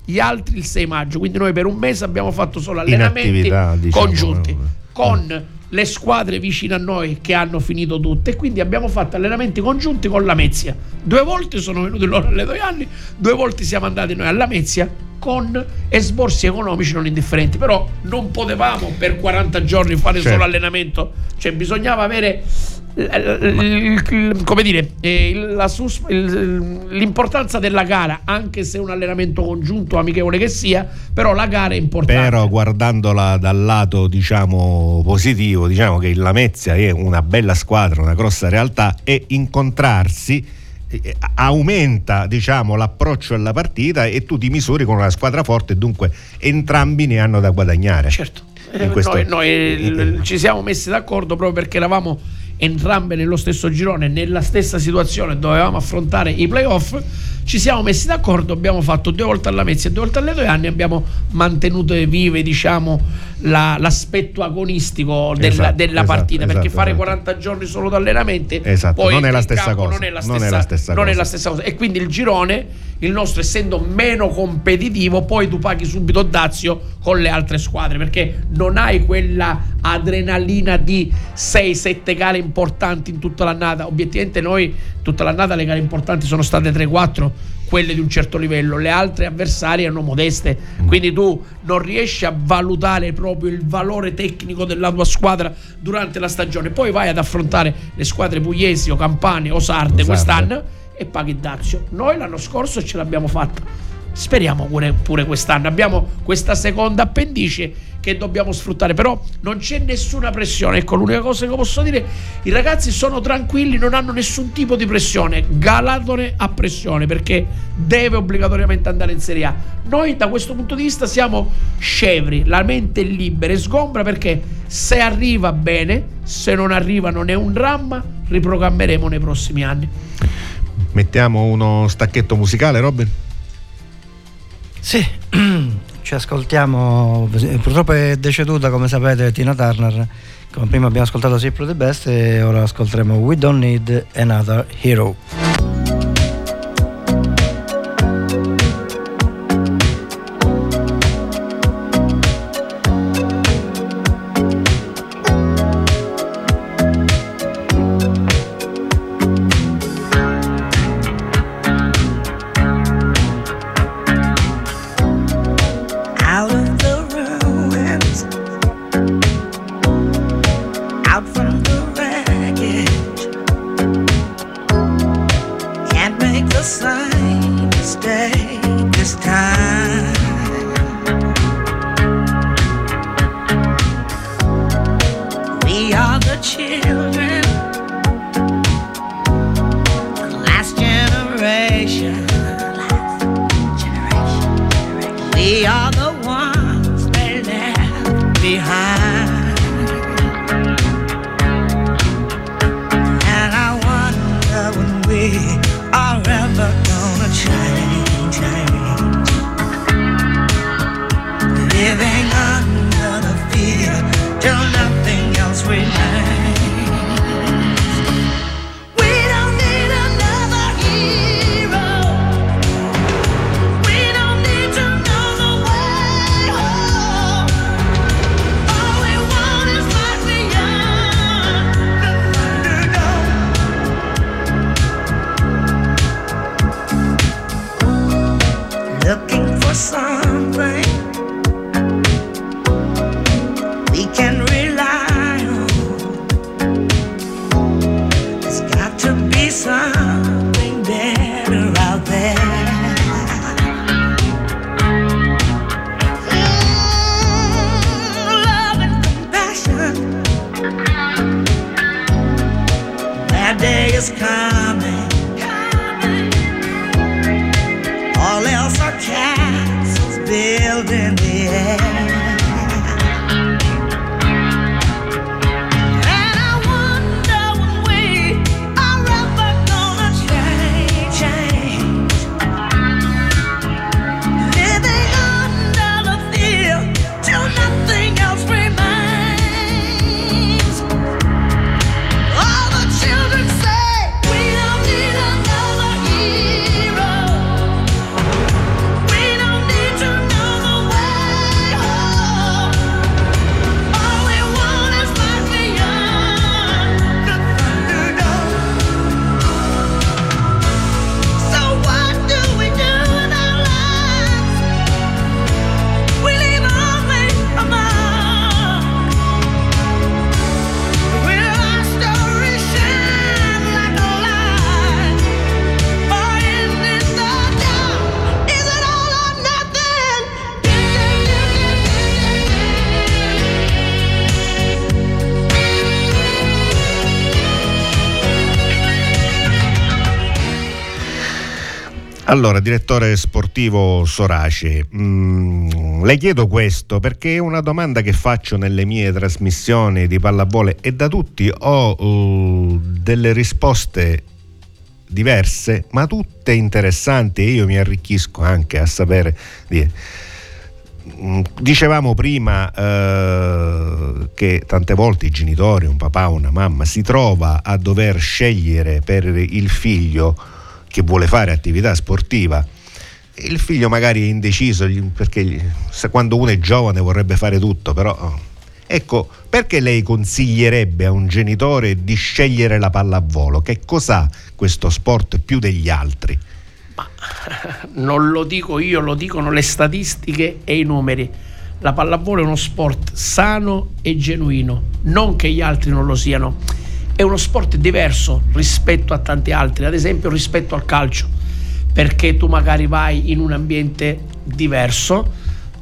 Speaker 3: gli altri il 6 maggio. Quindi noi per un mese abbiamo fatto solo allenamenti
Speaker 2: diciamo,
Speaker 3: congiunti
Speaker 2: eh.
Speaker 3: con le squadre vicine a noi che hanno finito tutte e quindi abbiamo fatto allenamenti congiunti con la Mezia. Due volte sono venuti loro alle due anni, due volte siamo andati noi alla Mezia con esborsi economici non indifferenti, però non potevamo per 40 giorni fare
Speaker 2: Certo.
Speaker 3: solo allenamento, cioè bisognava avere come dire, eh, sus- l'importanza della gara, anche se un allenamento congiunto amichevole che sia, però la gara è importante.
Speaker 2: Però guardandola dal lato diciamo positivo, diciamo che il Lamezia è una bella squadra, una grossa realtà e incontrarsi aumenta diciamo l'approccio alla partita e tu ti misuri con una squadra forte e dunque entrambi ne hanno da guadagnare.
Speaker 3: Certo, Eh,
Speaker 2: questo-
Speaker 3: noi, noi, eh, ci siamo messi d'accordo proprio perché eravamo entrambe nello stesso girone, nella stessa situazione, dovevamo affrontare i playoff. ci siamo messi d'accordo, abbiamo fatto due volte alla Mezzi e due volte alle due anni, abbiamo mantenuto vive diciamo, la, l'aspetto agonistico della, esatto, della esatto, partita, esatto, perché fare 40 esatto. giorni solo di allenamenti
Speaker 2: esatto, non è la stessa cosa. Non è la stessa, non è la stessa,
Speaker 3: non è la stessa cosa. E quindi il girone, il nostro essendo meno competitivo, poi tu paghi subito Dazio con le altre squadre, perché non hai quella adrenalina di 6-7 gare importanti in tutta l'annata. Obiettivamente noi tutta l'annata le gare importanti sono state 3-4 quelle di un certo livello, le altre avversarie erano modeste, quindi tu non riesci a valutare proprio il valore tecnico della tua squadra durante la stagione, poi vai ad affrontare le squadre pugliesi o campane o sarde quest'anno e paghi Dazio. Noi l'anno scorso ce l'abbiamo fatta, speriamo pure, pure quest'anno, abbiamo questa seconda appendice che dobbiamo sfruttare. Però non c'è nessuna pressione. Ecco, l'unica cosa che posso dire: i ragazzi sono tranquilli, non hanno nessun tipo di pressione. Galatone ha pressione perché deve obbligatoriamente andare in Serie A. Noi da questo punto di vista siamo scevri, la mente è libera e sgombra perché se arriva bene, se non arriva non è un dramma, riprogrammeremo nei prossimi anni.
Speaker 2: Mettiamo uno stacchetto musicale, Robin?
Speaker 4: Sì, ci ascoltiamo, purtroppo è deceduta come sapete Tina Turner, come prima abbiamo ascoltato Simple the Best e ora ascolteremo We Don't Need Another Hero.
Speaker 2: Allora, direttore sportivo Sorace, mm, le chiedo questo perché è una domanda che faccio nelle mie trasmissioni di pallavolo e da tutti ho uh, delle risposte diverse, ma tutte interessanti e io mi arricchisco anche a sapere di mm, Dicevamo prima eh, che tante volte i genitori, un papà, una mamma, si trova a dover scegliere per il figlio che vuole fare attività sportiva. Il figlio magari è indeciso perché quando uno è giovane vorrebbe fare tutto, però Ecco, perché lei consiglierebbe a un genitore di scegliere la pallavolo? Che cos'ha questo sport più degli altri?
Speaker 3: Ma, non lo dico io, lo dicono le statistiche e i numeri. La pallavolo è uno sport sano e genuino, non che gli altri non lo siano. È uno sport diverso rispetto a tanti altri, ad esempio rispetto al calcio, perché tu magari vai in un ambiente diverso,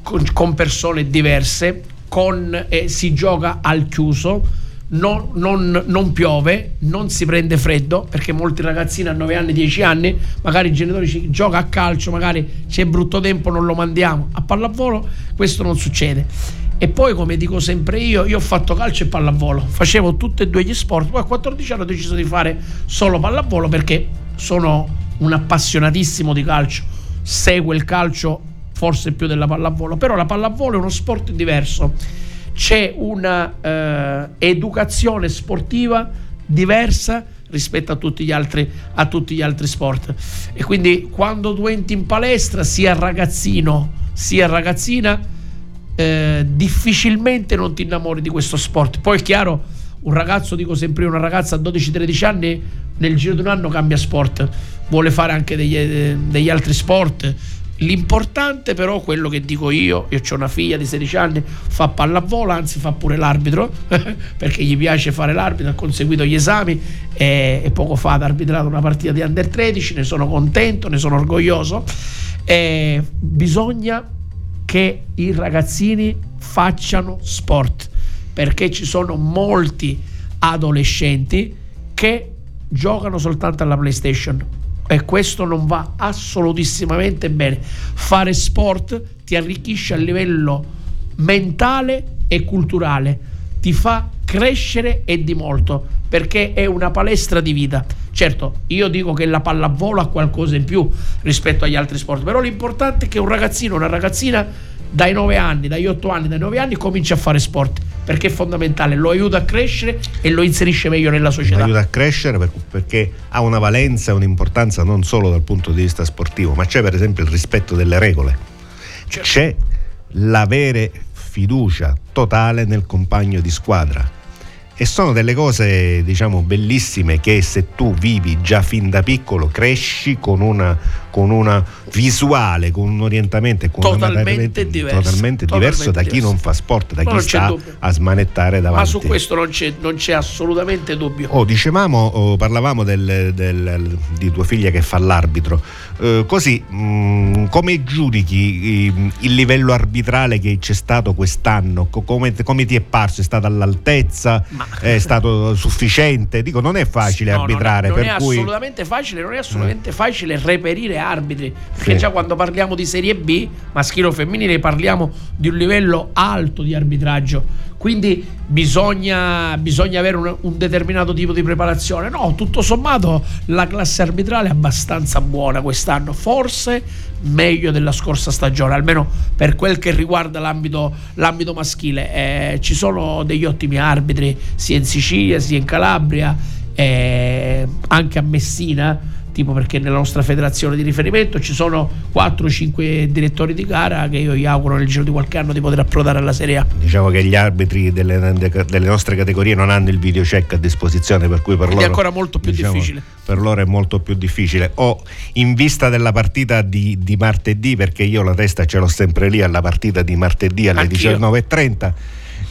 Speaker 3: con, con persone diverse, con, eh, si gioca al chiuso. Non, non, non, piove, non si prende freddo perché molti ragazzini a 9 anni, 10 anni, magari i genitori ci gioca a calcio, magari c'è brutto tempo, non lo mandiamo. A pallavolo questo non succede. E poi, come dico sempre io, io ho fatto calcio e pallavolo, facevo tutti e due gli sport. Poi a 14 anni ho deciso di fare solo pallavolo perché sono un appassionatissimo di calcio, seguo il calcio forse più della pallavolo, però la pallavolo è uno sport diverso, c'è una eh, sportiva diversa rispetto a tutti, altri, a tutti gli altri sport. E quindi quando tu entri in palestra sia ragazzino sia ragazzina eh, difficilmente non ti innamori di questo sport. Poi è chiaro un ragazzo dico sempre una ragazza a 12-13 anni nel giro di un anno cambia sport. Vuole fare anche degli, eh, degli altri sport. L'importante però, quello che dico io, io ho una figlia di 16 anni, fa pallavolo, anzi fa pure l'arbitro, perché gli piace fare l'arbitro, ha conseguito gli esami e, e, poco fa ha arbitrato una partita di Under 13, ne sono contento, ne sono orgoglioso. E bisogna che i ragazzini facciano sport, perché ci sono molti adolescenti che giocano soltanto alla PlayStation e questo non va assolutissimamente bene. Fare sport ti arricchisce a livello mentale e culturale, ti fa crescere e di molto perché è una palestra di vita. Certo, io dico che la pallavolo ha qualcosa in più rispetto agli altri sport, però l'importante è che un ragazzino, una ragazzina dai 9 anni, dagli 8 anni, dai 9 anni comincia a fare sport perché è fondamentale, lo aiuta a crescere e lo inserisce meglio nella società.
Speaker 2: Lo aiuta a crescere perché ha una valenza e un'importanza non solo dal punto di vista sportivo, ma c'è per esempio il rispetto delle regole. Certo. C'è l'avere fiducia totale nel compagno di squadra e sono delle cose diciamo bellissime che se tu vivi già fin da piccolo cresci con una, con una visuale con un orientamento con
Speaker 3: totalmente, diverso,
Speaker 2: totalmente diverso da chi non fa sport da chi sta dubbio. a smanettare davanti
Speaker 3: ma su questo non c'è, non c'è assolutamente dubbio
Speaker 2: oh, dicevamo oh, parlavamo del, del, di tua figlia che fa l'arbitro eh, così mh, mm, come giudichi eh, il livello arbitrale che c'è stato quest'anno come, come ti è parso è stato all'altezza ma è stato sufficiente. Dico, non è facile no, arbitrare.
Speaker 3: Non è,
Speaker 2: non
Speaker 3: è
Speaker 2: cui...
Speaker 3: assolutamente facile, non è assolutamente mm. facile reperire arbitri. Perché sì. già quando parliamo di Serie B, maschile o femminile, parliamo di un livello alto di arbitraggio. Quindi bisogna, bisogna avere un, un, determinato tipo di preparazione. No, tutto sommato la classe arbitrale è abbastanza buona quest'anno, forse meglio della scorsa stagione, almeno per quel che riguarda l'ambito, l'ambito maschile. Eh, ci sono degli ottimi arbitri sia in Sicilia sia in Calabria, eh, anche a Messina tipo perché nella nostra federazione di riferimento ci sono 4-5 direttori di gara che io gli auguro nel giro di qualche anno di poter approdare alla Serie A.
Speaker 2: Diciamo che gli arbitri delle, delle nostre categorie non hanno il video check a disposizione, per cui per Quindi
Speaker 3: loro è ancora molto più diciamo, difficile.
Speaker 2: Per loro è molto più difficile. O in vista della partita di, di, martedì, perché io la testa ce l'ho sempre lì alla partita di martedì alle 19.30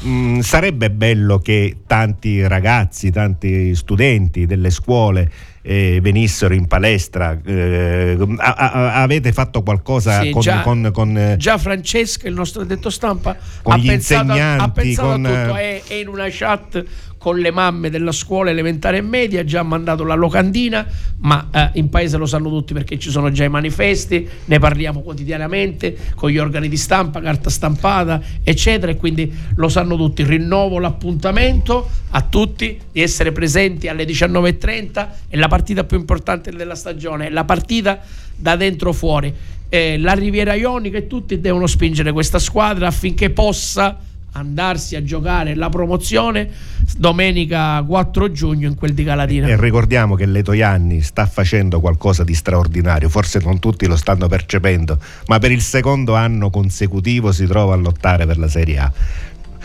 Speaker 2: Mm, sarebbe bello che tanti ragazzi, tanti studenti delle scuole eh, venissero in palestra. Eh, a, a, avete fatto qualcosa sì, con,
Speaker 3: già,
Speaker 2: con, con,
Speaker 3: eh, già Francesca, il nostro detto stampa,
Speaker 2: con
Speaker 3: ha
Speaker 2: gli
Speaker 3: pensato,
Speaker 2: insegnanti,
Speaker 3: ha pensato con, a tutto, è, è in una chat con le mamme della scuola elementare e media, già mandato la locandina, ma eh, in paese lo sanno tutti perché ci sono già i manifesti, ne parliamo quotidianamente con gli organi di stampa, carta stampata, eccetera, e quindi lo sanno tutti. Rinnovo l'appuntamento a tutti di essere presenti alle 19.30, è la partita più importante della stagione, è la partita da dentro fuori. Eh, la Riviera Ionica e tutti devono spingere questa squadra affinché possa andarsi a giocare la promozione domenica 4 giugno in quel di Galatina.
Speaker 2: E ricordiamo che Letoianni sta facendo qualcosa di straordinario, forse non tutti lo stanno percependo, ma per il secondo anno consecutivo si trova a lottare per la Serie A.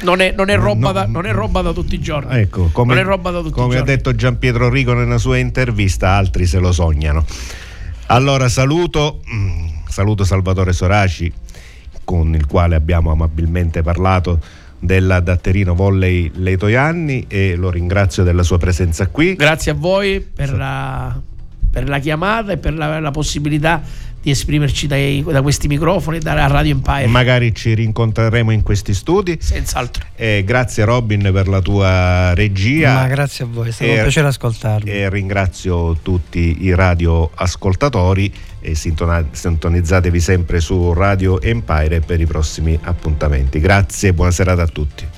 Speaker 3: Non è, non, è no, da, non è, roba da, tutti i giorni.
Speaker 2: Ecco, come, come ha detto Gian Pietro Rico nella sua intervista, altri se lo sognano. Allora saluto, mm, saluto Salvatore Soraci con il quale abbiamo amabilmente parlato della Datterino Volley Letoianni e lo ringrazio della sua presenza qui.
Speaker 3: Grazie a voi per, la, per la, chiamata e per la, la possibilità di esprimerci dai, da questi microfoni da Radio Empire.
Speaker 2: Magari ci rincontreremo in questi studi.
Speaker 3: Senz'altro.
Speaker 2: Eh, grazie Robin per la tua regia.
Speaker 4: Ma grazie a voi, è stato e, un piacere ascoltarvi.
Speaker 2: E ringrazio tutti i radioascoltatori e sintonizzatevi sempre su Radio Empire per i prossimi appuntamenti. Grazie e buona serata a tutti.